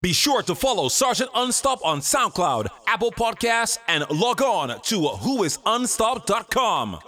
Be sure to follow Sergeant Unstop on SoundCloud, Apple Podcasts, and log on to whoisunstop.com.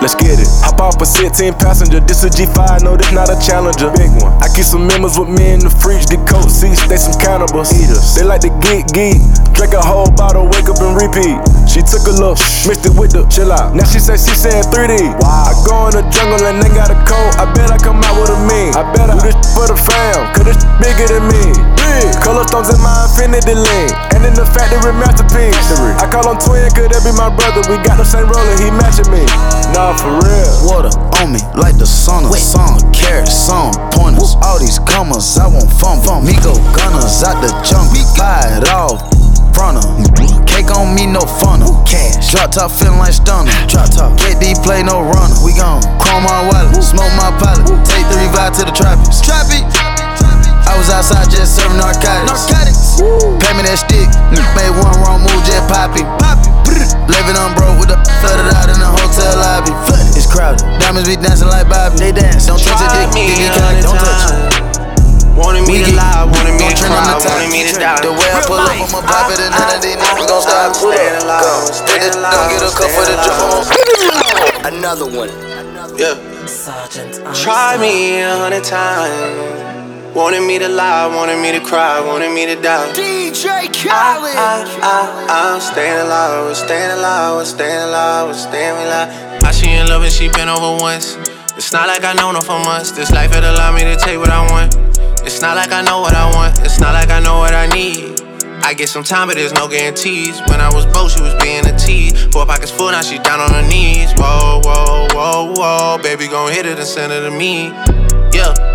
Let's get it. Hop off a 16 passenger. This a G5, no, this not a challenger. Big one. I keep some members with me in the fridge. The coat seats, they some cannibals. Eaters. They like to geek, geek. Drink a whole bottle, wake up and repeat. She took a look, mixed it with the chill out. Now she say she saying 3D. Wow. I go in the jungle and they got a coat. I bet I come out with a mean. I bet I do this for the fam, cause this bigger than me. Big. Color stones in my infinity lane. And in the factory masterpiece. I call him twin, could that be my brother? We got the same roller, he matching me. Nah, for real. Water on me like the sauna. Song carats, some pointers. All these commas, I want fun. fun. Me go gunners out the junk. Buy it all. Front Cake on me, no funnel. Cash. Drop top feeling like stunner. Drop top. KD play no runner. We gon' chrome my wallet. Smoke my pilot. Take the revive to the tropics. Trappy. I was outside just serving narcotics. Narcotics. Pay me that stick. Made one wrong move, just poppy. Living on broke with the flooded out in the hotel lobby. It's crowded. Diamonds be dancing like Bobby. They dance. Don't touch it, dick. Dick, dick, don't touch it. Wanted me to lie, wanted me to Gon' turn cry, wanted me to die. The way I pull up, I'ma pop it and none of these niggas gon' stop. Pull Stand alive, up, stand go. alive, Don't get a cup for the stand jump. Another one. Yeah. Sergeant, Try me a hundred times. Wanted me to lie, wanted me to cry, wanted me to die. DJ Khaled. I, I, I, I'm staying alive, we're staying alive, we're staying alive, we're staying alive. I she in love and she been over once. It's not like I known her for months. This life it allowed me to take what I want. It's not like I know what I want. It's not like I know what I need. I get some time, but there's no guarantees. When I was broke, she was being a tease. Four pockets full, now she down on her knees. Whoa, whoa, whoa, whoa. Baby, gon' hit it and send it to me. Yeah.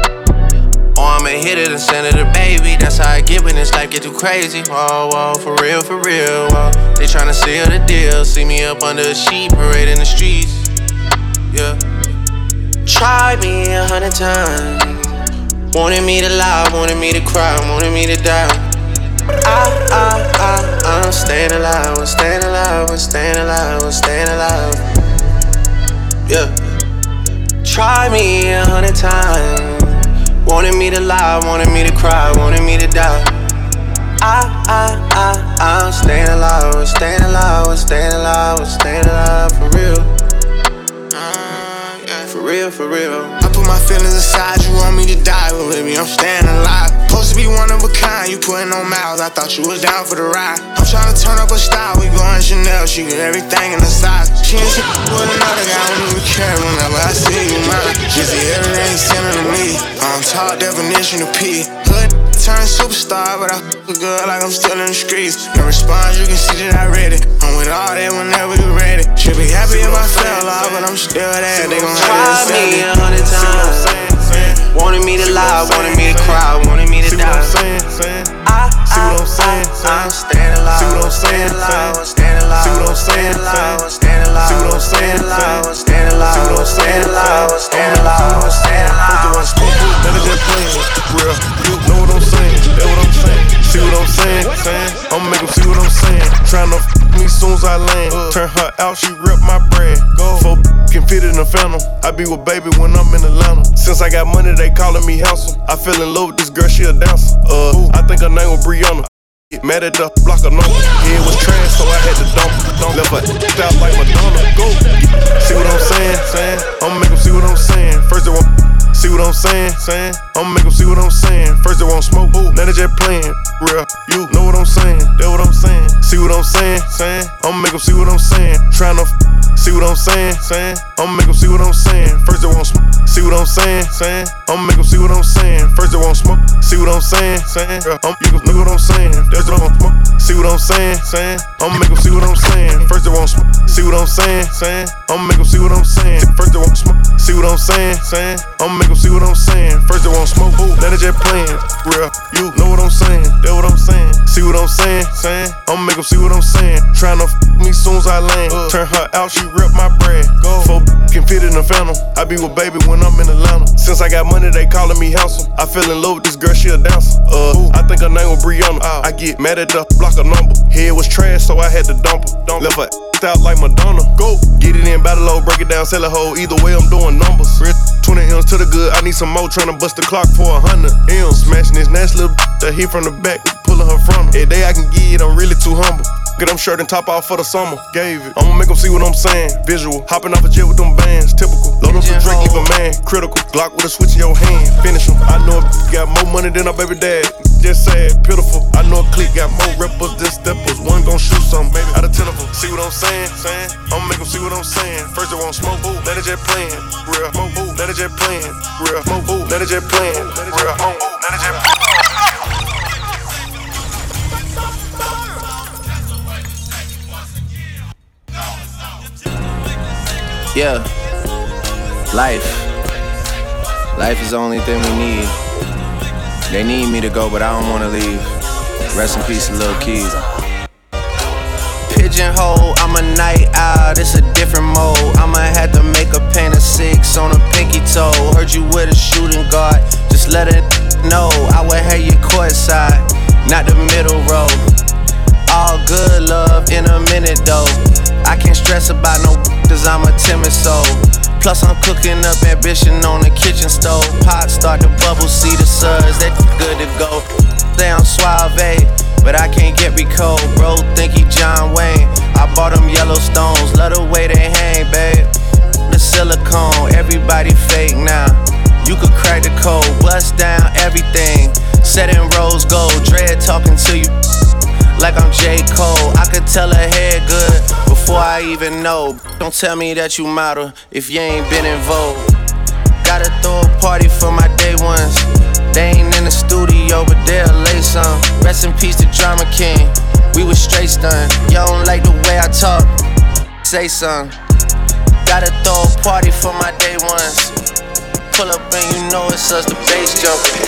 I'ma hit it and send it to baby. That's how I get when this life get too crazy. Whoa, whoa, for real, for real. Whoa. They tryna seal the deal. See me up under a sheet, parade in the streets. Yeah. Try me a hundred times. Wanted me to lie, wanted me to cry, wanted me to die. I, I, I, I'm staying alive, I'm staying alive, I'm staying alive, I'm staying alive. Yeah. Try me a hundred times. Wanted me to lie, wanted me to cry, wanted me to die. I, I, I, I'm staying alive, I'm staying alive, I'm staying alive, me die, but baby, I'm staying alive. Supposed to be one of a kind, you putting on miles, I thought you was down for the ride. I'm trying to turn up a style, we going Chanel, she get everything in the size. She ain't shit with another guy, I don't even care whenever I see you, mine. See everything sending to me. I'm top definition of P. Hood turn superstar, but I f a good like I'm still in the streets. No response, you can see that I read it. I'm with all that whenever you ready. Should be happy if I fell off, but I'm still there. They gon' Try me a hundred times. Wanted me to lie, wanted me to cry, wanted me to See what I'm die. saying? saying? I, See what I'm I, saying? I, I'm. See what I'm I'm saying? I'm saying? staying. See what I'm I'm saying? I'm saying? See what I'm I'm saying? I'm saying? alive. See what I'm I'm saying? I'm saying? alive. I'm staying First of all, alive. smoke it, none of that playing. Real, you know what I'm saying? That what I'm saying? See what I'm saying? saying? I'ma make 'em see what I'm saying. F me soon as I land. Turn her out, she rip my bread. Go. Four can fit in a phantom. I be with baby when I'm in Atlanta. Since I got money, they calling me handsome. I fell in love with this girl, she a dancer. Uh, I think her name was Brianna. Mad at the block of number. Yeah, it was trash, so I had to dump. dump. Left her out like Madonna. Go. See what I'm saying? saying? I'ma make 'em see what I'm saying. First they want. See what I'm saying? saying? I'ma make 'em see what I'm saying. First they want smoke. Now they just playing. Real. You know what I'm saying? That what I'm saying. See what I'm saying? saying? I'ma make 'em see what I'm saying. Tryna f- see what I'm saying? saying? I'ma make 'em see what I'm saying. First they want smoke. See what I'm saying? saying? I'ma make 'em see what I'm saying. First they want smoke. See what I'm saying? saying? I'm, you can know what I'm saying. That's what I'm smoke. See what I'm saying? saying? I'ma make 'em see what I'm saying. First they want smoke. See what I'm saying? saying? I'ma make 'em see what I'm saying. First they want smoke. See what I'm saying? saying? I'ma make 'em see what I'm saying. First they want smoke. That is just playing, real. You know what I'm saying? That what I'm saying. I'm saying? Saying I'ma make them see what I'm saying. Tryna f me soon as I land. Uh. Turn her out, she rip my bread. Go. Four can fit in the phantom. I be with baby when I'm in Atlanta. Since I got money, they calling me handsome. I fell in love with this girl, she a dancer. Uh, I think her name was Brianna. Uh. I get mad at the block of number. Head was trash, so I had to dump her. Dump Left her out like Madonna. Go. Get it in, battle low, break it down, sell a hoe. Either way, I'm doing numbers. 20 M's to the good, I need some more. Tryna bust the clock for a hundred M's. Smashing this nasty little that hit from the back, pulling her from Every day I can get it, I'm really too humble. Get them shirt and top off for the summer. Gave it. I'ma make them see what I'm saying. Visual. Hopping off a jet with them bands. Typical. Load up the drink, leave a man. Critical. Glock with a switch in your hand. Finish him. I know a got more money than our baby dad. Just sad, pitiful. I know a clique got more rappers than steppers. One gon' shoot some, baby. Out of ten of them. See what I'm saying? saying? I'ma make them see what I'm saying. First they want smoke. Ooh, let it jet playing. Real. Ooh, let it jet playing. Real. Ooh, let it jet playing. Real. Ooh, let it Yeah. Life. Life is the only thing we need. They need me to go, but I don't wanna leave. Rest in peace, Lil Keed. Pigeonhole, I'm a night owl, it's a different mode. I'ma have to make a paint of six on a pinky toe. Heard you with a shooting guard, just let it know. I would have you courtside, not the middle row. All good love in a minute though. I can't stress about no cause I'm a timid soul. Plus I'm cooking up ambition on the kitchen stove. Pot start to bubble, see the suds, that good to go. Down suave, but I can't get me cold. Bro, think he John Wayne. I bought him Yellowstones, love the way they hang, babe. The silicone, everybody fake now. You could crack the code, bust down everything. Set in rose gold, dread talking to you like I'm J. Cole. I could tell her head good before I even know. Don't tell me that you model if you ain't been in vogue. Gotta throw a party for my day ones. They ain't in the studio, but they'll lay some. Rest in peace to Drama King. We was straight stunned. Y'all don't like the way I talk. Say some. Gotta throw a party for my day ones. Pull up and you know it's us, the bass jumping.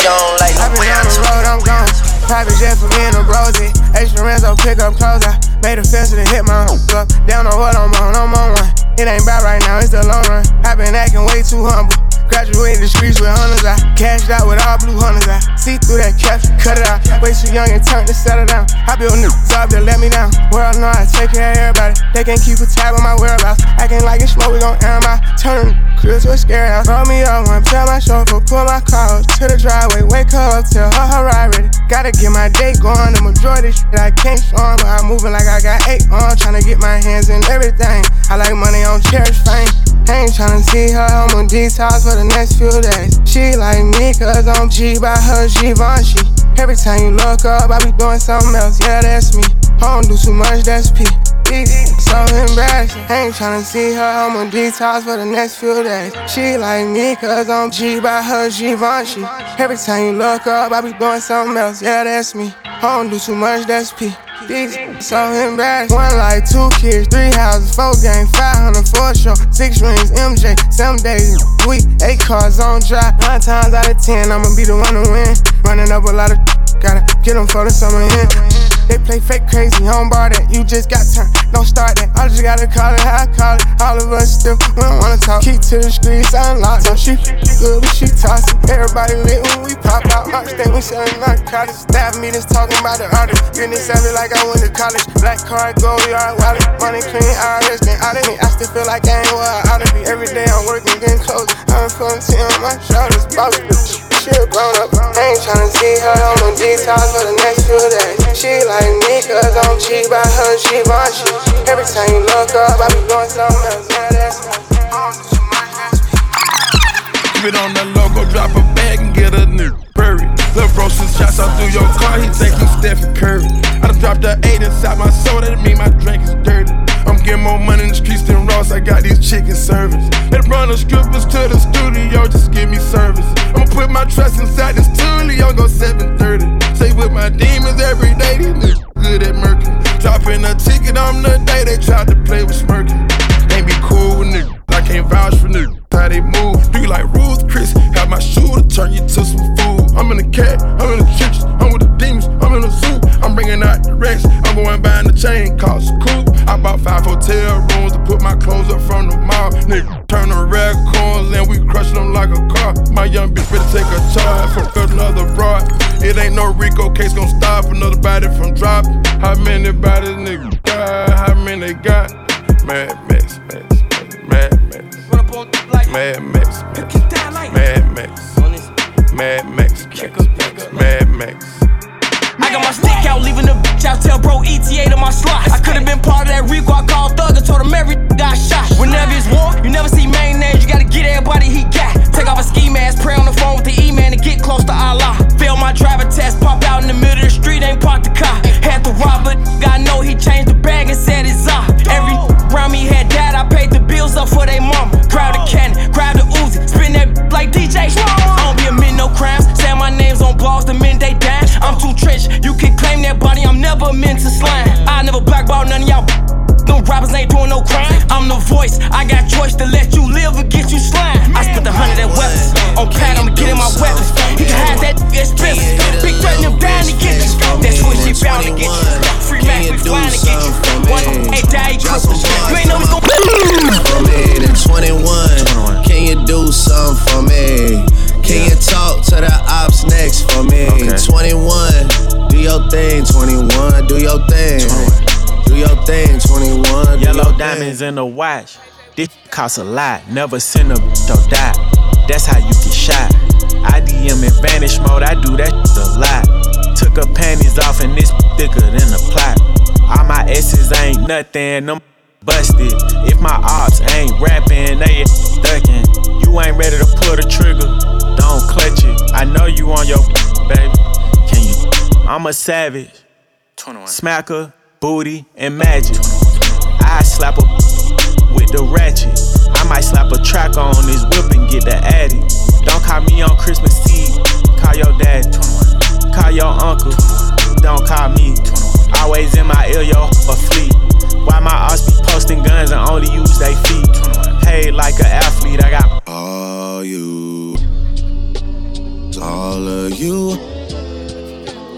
Y'all don't like the way I talk. Road, I'm gone. Private jet for me and the brosy. Extra rents, I'll pick up clothes. I made a fence to hit my hook up. Down on what I'm on, I'm on one. It ain't bad right now, it's the long run. i been acting way too humble. Graduated the streets with hunters. I cashed out with all blue hunters. I see through that caption, cut it out. Way too young and turned to settle down. I built new up to let me down. World know I take care of everybody. They can't keep a tab on my whereabouts. Acting like it's smoke, we gon' air my turn. To a scary house. Roll me up one, tell my chauffeur, pull my car to the driveway. Wake up, tell her her ride ready. Gotta get my day going. The majority shit I can't show but I'm moving like I got eight on. Tryna get my hands in everything. I like money on cherish fame. I ain't tryna see her I'm on detox for the next few days. She like me, cause I'm G by her Givenchy. Every time you look up, I be doing something else. Yeah, that's me. I don't do too much, that's P. So embarrassing. Ain't tryna see her my detox for the next few days. She like me, cause I'm G by her Givenchy. Every time you look up, I be doing something else. Yeah, that's me. I don't do too much, that's P. These so embarrassed. One like two kids, three houses, four gang, 500 for show, six rings, MJ, seven days a week, eight cars on drive. Nine times out of ten, I'ma be the one to win. Running up a lot of gotta get them for the summer in. They play fake crazy, don't bar that. You just got turned, don't start that. I just gotta call it how I call it. All of us still, we don't wanna talk. Key to the streets, unlocked. So she good, but she tossing. Everybody lit when we pop out. March day, we selling narcotics. Staff meetings talking about the artist. Getting savage like I went to college. Black card, gold yard, wallet. Money clean, IRS, then out of me. I still feel like I ain't where I ought to be. Every day I'm working, getting close. I'm feeling on my shoulders. Boss, she a grown up. I ain't tryna see her on my detox for the next few days. She like me, cause I'm cheap by her, she Givenchy. Every time you look up, I be doing something else. Yeah, that's Keep it on the logo, drop a bag and get a new Burry. Lil' bro, since shots out through your car, he think he's Stephen Curry. I done dropped the eight inside my soul, that mean my drink is dirty get more money in the streets than Ross. I got these chicken service. They run the strippers to the studio, just give me service. I'ma put my trust inside this Tulio, go 730. Say with my demons every day, these niggas good at murking. Dropping a ticket on the day they tried to play with smirking. Ain't be cool with niggas, I can't vouch for niggas. How they move, do you like Ruth Chris? Have my shoe to turn you to some food. I'm in the cat, I'm in the trenches. I'm with the demons, I'm in the zoo. I'm bringing out the rest, I'm going buying the chain, cause cool. I bought five hotel rooms to put my clothes up from the mall. Nigga, turn a raccoons and we crush them like a car. My young bitch better take a charge from another broad. It ain't no Rico case gon' stop another body from dropping. How many bodies nigga got? How many got? Mad Max, Max, Mad Max. Mad Max, Mad Max. Mad Max, Mad Max. I got my stick out, leaving the bitch out. Tell bro ETA to my slot. I could've been part of that Rico. I called Thug and told him every got shot. Whenever it's war, you never see main names. You gotta get everybody he got. Take off a ski mask, pray on the phone with the imam to get close to Allah. Fail my driver test, pop out in the middle of the street, ain't parked the car. Diamonds in the watch. This costs a lot. Never send a bitch or die. That's how you get shot. I DM in vanish mode. I do that a lot. Took her panties off and this thicker than a plot. All my S's ain't nothing. Them busted. If my ops ain't rapping, they ducking. You ain't ready to pull the trigger. Don't clutch it. I know you on your baby. Can you? I'm a savage. 21. Smacker, booty, and magic. Slap a with the ratchet. I might slap a track on this whip and get the addy. Don't call me on Christmas Eve. Call your dad. Call your uncle. Don't call me. Always in my ear, yo, a fleet. Why my ops be posting guns and only use they feet? Paid like an athlete, I got All you, all of you.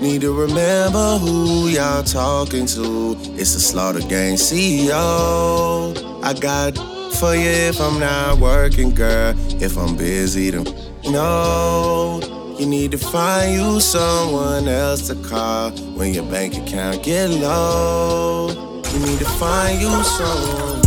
Need to remember who y'all talking to. It's the Slaughter Gang CEO. I got for you if I'm not working, girl. If I'm busy, then no. You need to find you someone else to call when your bank account get low. You need to find you someone.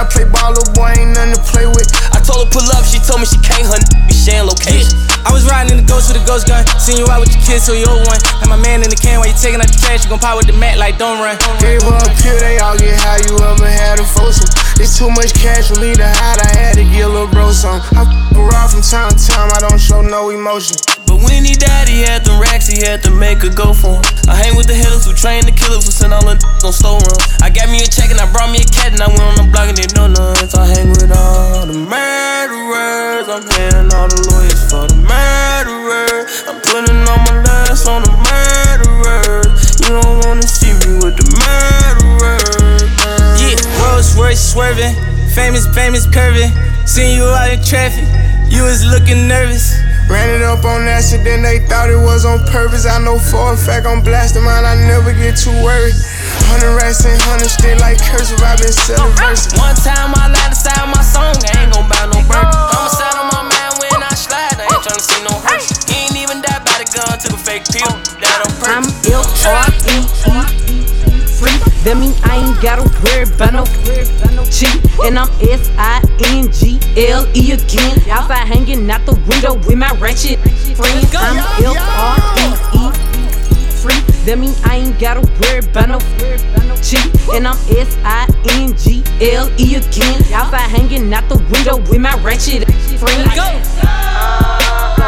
I play ball, little boy ain't nothing to play with. I told her pull up, she told me she can't, her n- be sharing location. I was riding in the ghost with a ghost gun, seen you out with your kids, so you old one. And my man in the can while you taking out the trash, you gon' pop with the mat like don't run. Gave her a pill, they all get high, you ever had a foursome. It's too much cash for me to hide, I had to get a little bro some. I f around from time to time, I don't show no emotion. But when he died, he had them racks, he had to make a go for him. I hang with the hitters who train the killers who send all the d- on slow run. I got me a check and I brought me a cat and I went on the block and they know nuts. I hang with all the murderers. I'm paying all the lawyers for the murderers. I'm putting all my last on the murderers. You don't wanna see me with the murderers. Yeah, Rolls Royce swerving, famous, famous curving. Seen you out in traffic, you was looking nervous. Ran it up on accident, they thought it was on purpose. I know for a fact I'm blasting mine, I never get too worried. Hundred racks and hundred still like cursive, i been selling verses. One time I lied to style my song, I ain't gon' buy no burger. I'ma sell on my man when I slide, I ain't tryna see no hurt. He ain't even died by the gun, took a fake pill, that on I'm ill, R-E-E, free. That mean I ain't gotta worry about no cheat. And I'm S I N G L E again. Outside hanging out the window with my ratchet friends. I'm L R E E free. That mean I ain't gotta worry about no cheat. And I'm S I N G L E again. Outside hanging out the window with my ratchet friends. Go, go, go,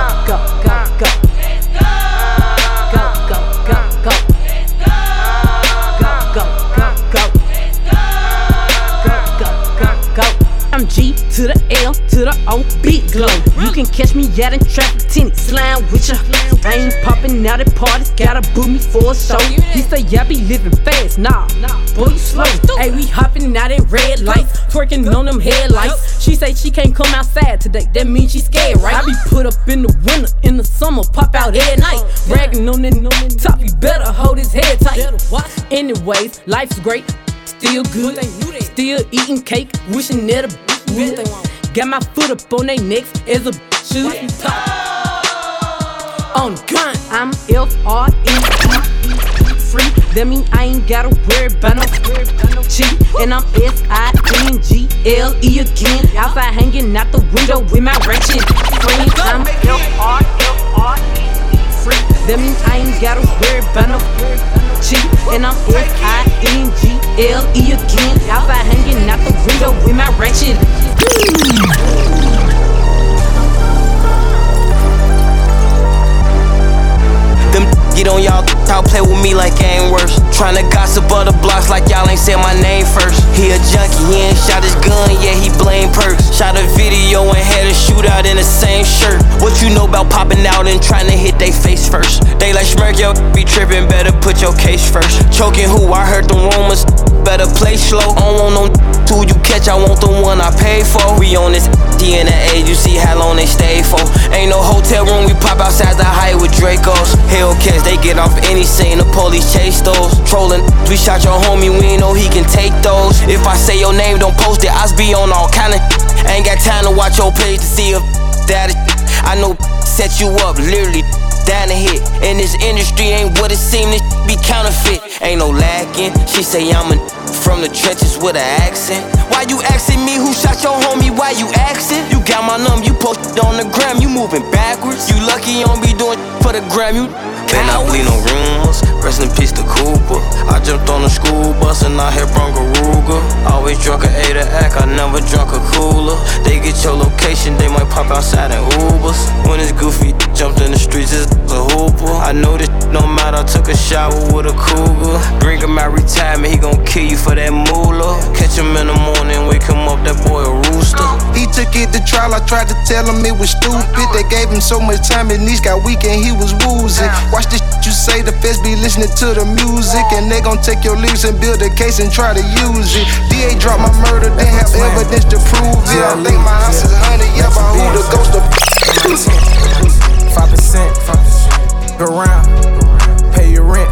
to the old beat glow. You can catch me out in traffic, tinny, slime with ya. I ain't popping out at parties, gotta book me for a show. He say, yeah, I be living fast, nah, boy, you slow. Hey, we hopping out at red lights, twerking on them headlights. She say she can't come outside today, that means she scared, right? I be put up in the winter, in the summer, pop out at night. Bragging on that top, you better hold his head tight. Anyways, life's great, still good, still eating cake, wishing that a would. Got my foot up on they necks as a shoot. On gun, I'm F R E free. That mean I ain't gotta worry about no cheat. And I'm S I N G L E again. Outside hanging out the window with my ratchet friends. I'm F R F R E free. That mean I ain't gotta worry about no cheat. And I'm S I N G L E again. Outside hanging out the window with my ratchet. Play with me like I ain't worse. Tryna gossip other blocks like y'all ain't said my name first. He a junkie, he ain't shot his gun, yeah, he blame perks. Shot a video and had a shootout in the same shirt. What you know about popping out and tryna hit they face first? They like smirk, yo, be trippin', better put your case first. Choking who? I heard the rumors, better play slow. I don't want no who you catch, I want the one I pay for. We on this D in the you see how long they stay for. Ain't no hotel room, we pop outside the height with Dracos. Hellcats, they get off any scene, the police chase those. Trolling, we shot your homie, we know he can take those. If I say your name, don't post it, I be on all kind of. Ain't got time to watch your page to see if that is. I know set you up, literally down the hit. And this industry ain't what it seem to be counterfeit. Ain't no lacking. She say I'm a from the trenches with an accent. Why you asking me who shot your homie? Why you asking? You got my number, you posted on the gram, you moving backwards. You lucky you don't be doing for the gram, you Better not bleed no rumors. Rest in peace to Cooper. I jumped on the school bus and I hit Bronco Ruger. Always drunk a A to act, I never drunk a cooler. They get your location, they might pop outside in Ubers. When it's goofy, jumped in the streets, it's a hooper. I know this no matter, I took a shower with a cougar. Bring him out retirement, he gon' kill you for that moolah. Catch him in the morning, wake him up, that boy a rooster. He took it to trial, I tried to tell him it was stupid. They gave him so much time, and knees got weak and he was woozing. Watch this you say, the feds be listening to the music. And they gon' take your lyrics and build a case and try to use it. DA dropped my murder, they have evidence to prove it. I think my house is haunted, yeah, by who the ghost of. Five percent, go round, pay your rent.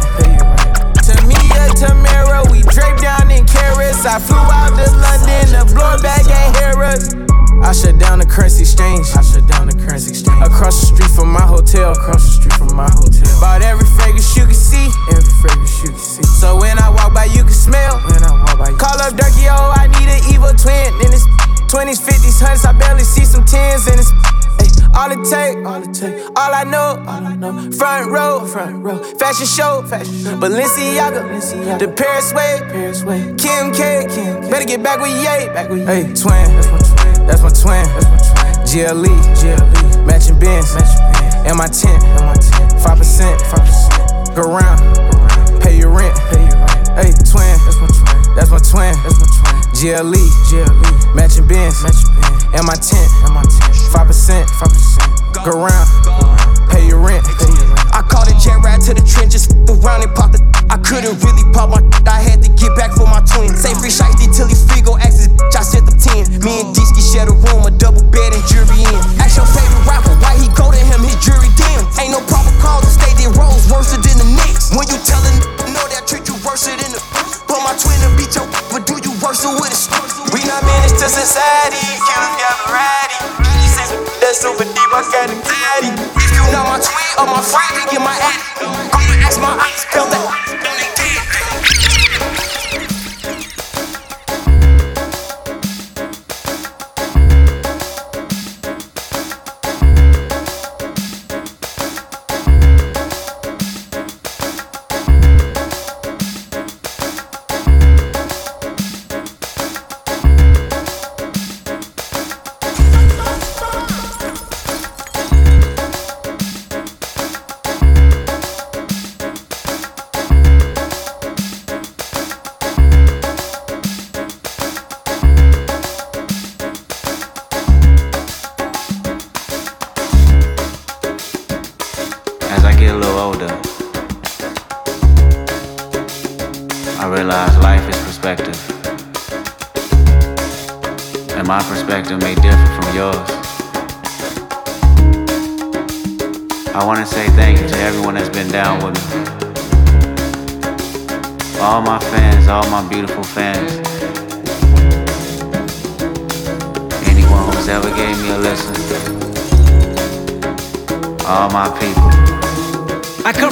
Tamia, Tamara, we draped down in carats. I flew out to London, the blowback ain't hear us. I shut down the currency exchange. I shut down the currency exchange. Across the street from my hotel. Across the street from my hotel. Bought every fragrance you can see. Every fragrance you can see. So when I walk by, you can smell. When I walk by, you call up Durkee, oh, I need an evil twin. Then it's 20s, 50s, 100s, I barely see some 10s, and it's all it take, all it take, all I know, all I know. Front row, front row, fashion show, fashion show. Balenciaga, Balenciaga. the Paris way, Paris way. Kim K, Kim K. better get back with Ye, back with Ye. Hey, twin, that's my twin, that's my twin, that's my twin. GLE, GLE, matching bins. And my tent, and my tent, five percent, five percent. Go round, pay your rent, pay your rent. Hey, twin, that's my twin, that's my twin, that's my twin. GLE, GLE, matching bins, matching bins. And my tent, and my tent. Five percent, five percent. Go round, pay your rent. I caught a jet ride to the trenches, around and popped the. I couldn't really pop my. I had to get back for my twin. Say free shiesty till he free, go ask his bitch. I set the 10. Me and Disky to society, killers got ready. That's super deep, I got a daddy. If you know my twin or my friend, you get my ad. Go and ask my aunts, felt that. Beautiful fans.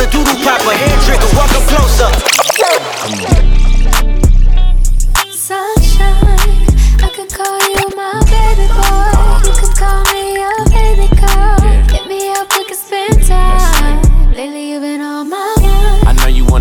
A doodle popper, hair trigger. Walk up closer. Sunshine, I could call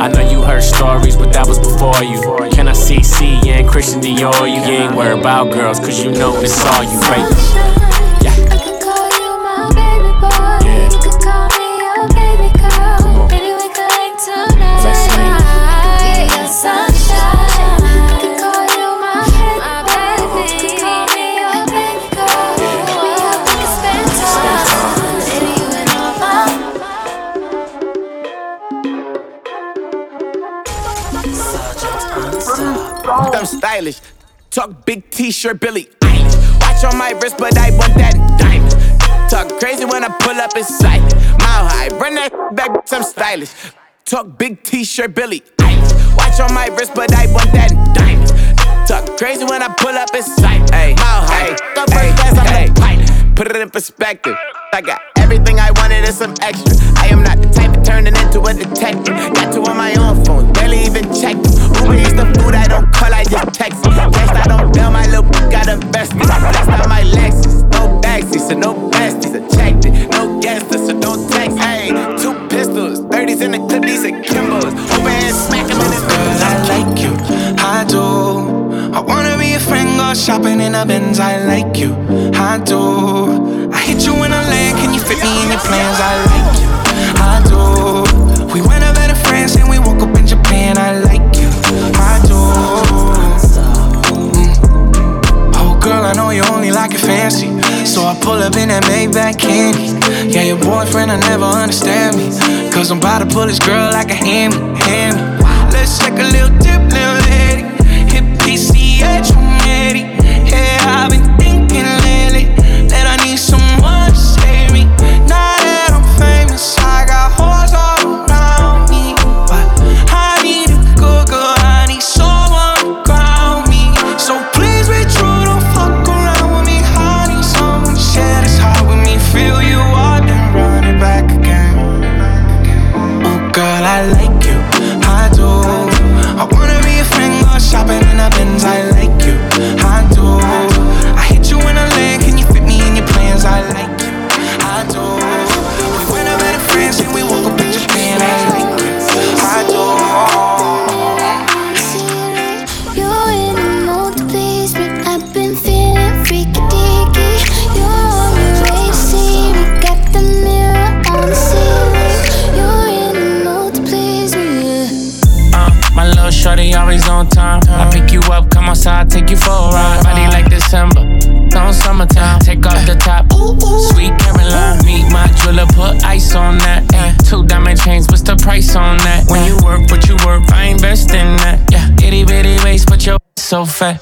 I know you heard stories, but that was before you. Can I see C and Christian Dior? You ain't worried about girls, cause you know it's all you, right? T-shirt, Billie Eilish. Watch on my wrist, but I want that diamond. Talk crazy when I pull up in sight. Mile high, run that back, I'm stylish. Talk big t-shirt, Billie Eilish. Watch on my wrist, but I want that diamond. Talk crazy when I pull up in sight. Hey, mile high, go first class, I'm pilot. Put it in perspective. I got everything I wanted and some extra. I am not the type of turning into a detective. Got two on my own phone, barely even checked. Uber is the food I don't call, I just text. I don't bail, my little got a bestie. That's not my Lexus, no backseat, so no. I checked it, no guest so don't text. Hey, two pistols, 30s in the clip, these are Kimbo's. Overhead smack him in his Girl, I like you, I do. I wanna be a friend, go shopping in a Benz. I like you, I do. I hit you in a land, can you fit me in your plans? I like fancy. So I pull up in that Maybach candy. Yeah, your boyfriend, I never understand me. Cause I'm about to pull this girl like a hammy, hammy. Let's take a little little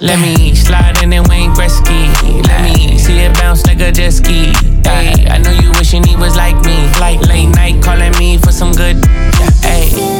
Let me slide in and Wayne Gretzky. Let me see it bounce like a jet ski. Ay, I know you wishing he was like me. Like late night calling me for some good. Ay.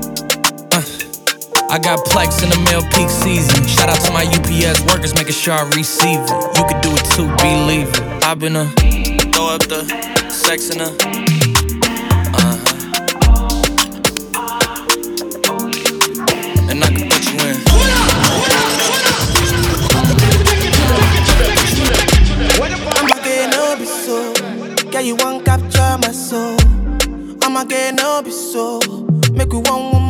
I got plex in the mail peak season. Shout out to my UPS workers, making sure I receive it. You could do it too, believe it. I've been a throw up the sex in a. Uh-huh. And I can put you in. Get no be so. You want capture my soul. I'ma get no be so. Make we one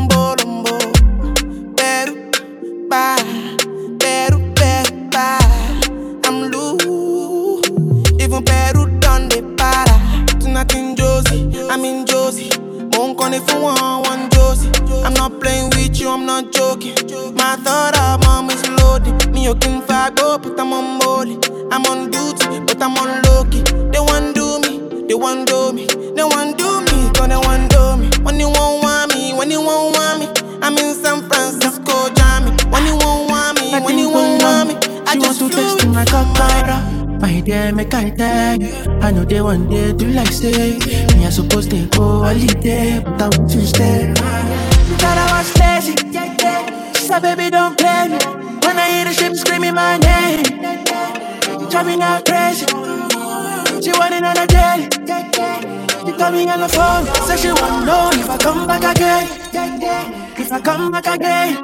Even Peru done the para. In Josie, I'm in Josie. Won't call it for one, one Josie. I'm not playing with you, I'm not joking. My thought of mom is loaded. Me, you can fag up, but I'm on molly. I'm on duty, but I'm on low. They want do me, they want do me, they want do me, gonna want do me. When you won't want me, when you won't want me, I'm in San Francisco, Jammy. When you won't want me, when you won't want me, I She want just to in my cockpit. My dear, make I tell. I know they one day do like say me. I supposed to go holiday, but I want to stay. Thought I was lazy. She baby, don't play me. When I hear the ship screaming my name, me now crazy. She want another day. She call me on the phone, say she want know if I come back again. If I come back again,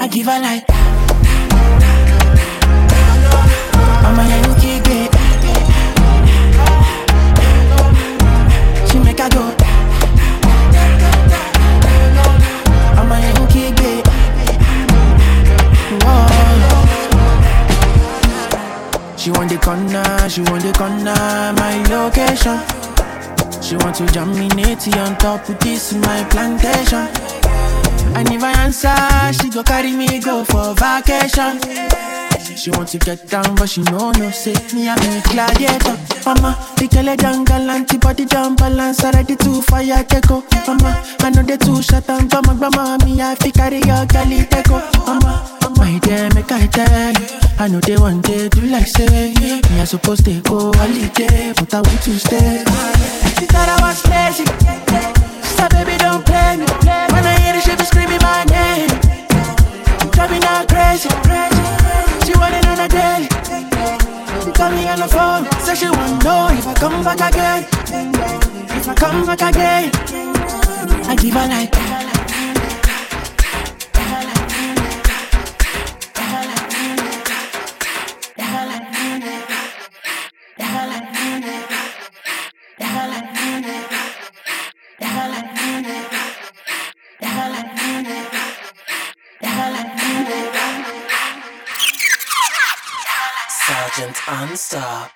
I give her like. She make her go. I'm a Yankee babe. Whoa. She want the corner, she want the corner, my location. She want to natty on top of this my plantation. And if I answer, she go carry me go for vacation. She want to get down, but she know no say me I'm a gladiator. Mama, the girl a jungle antibody jump balance already too fire take go. Mama, I know they too shut down, but my grandma me I fi carry your take go. Mama, my dear make I tell I know they want to do like say me I supposed to go holiday, but I want to stay. She thought I was lazy. She said, baby, don't play me. When I hear the shit, be screaming my name. Drive me now crazy. A. She call me on the phone. Say she want know if I come back again. If I come back again, I give her like. Sergeant Unstop.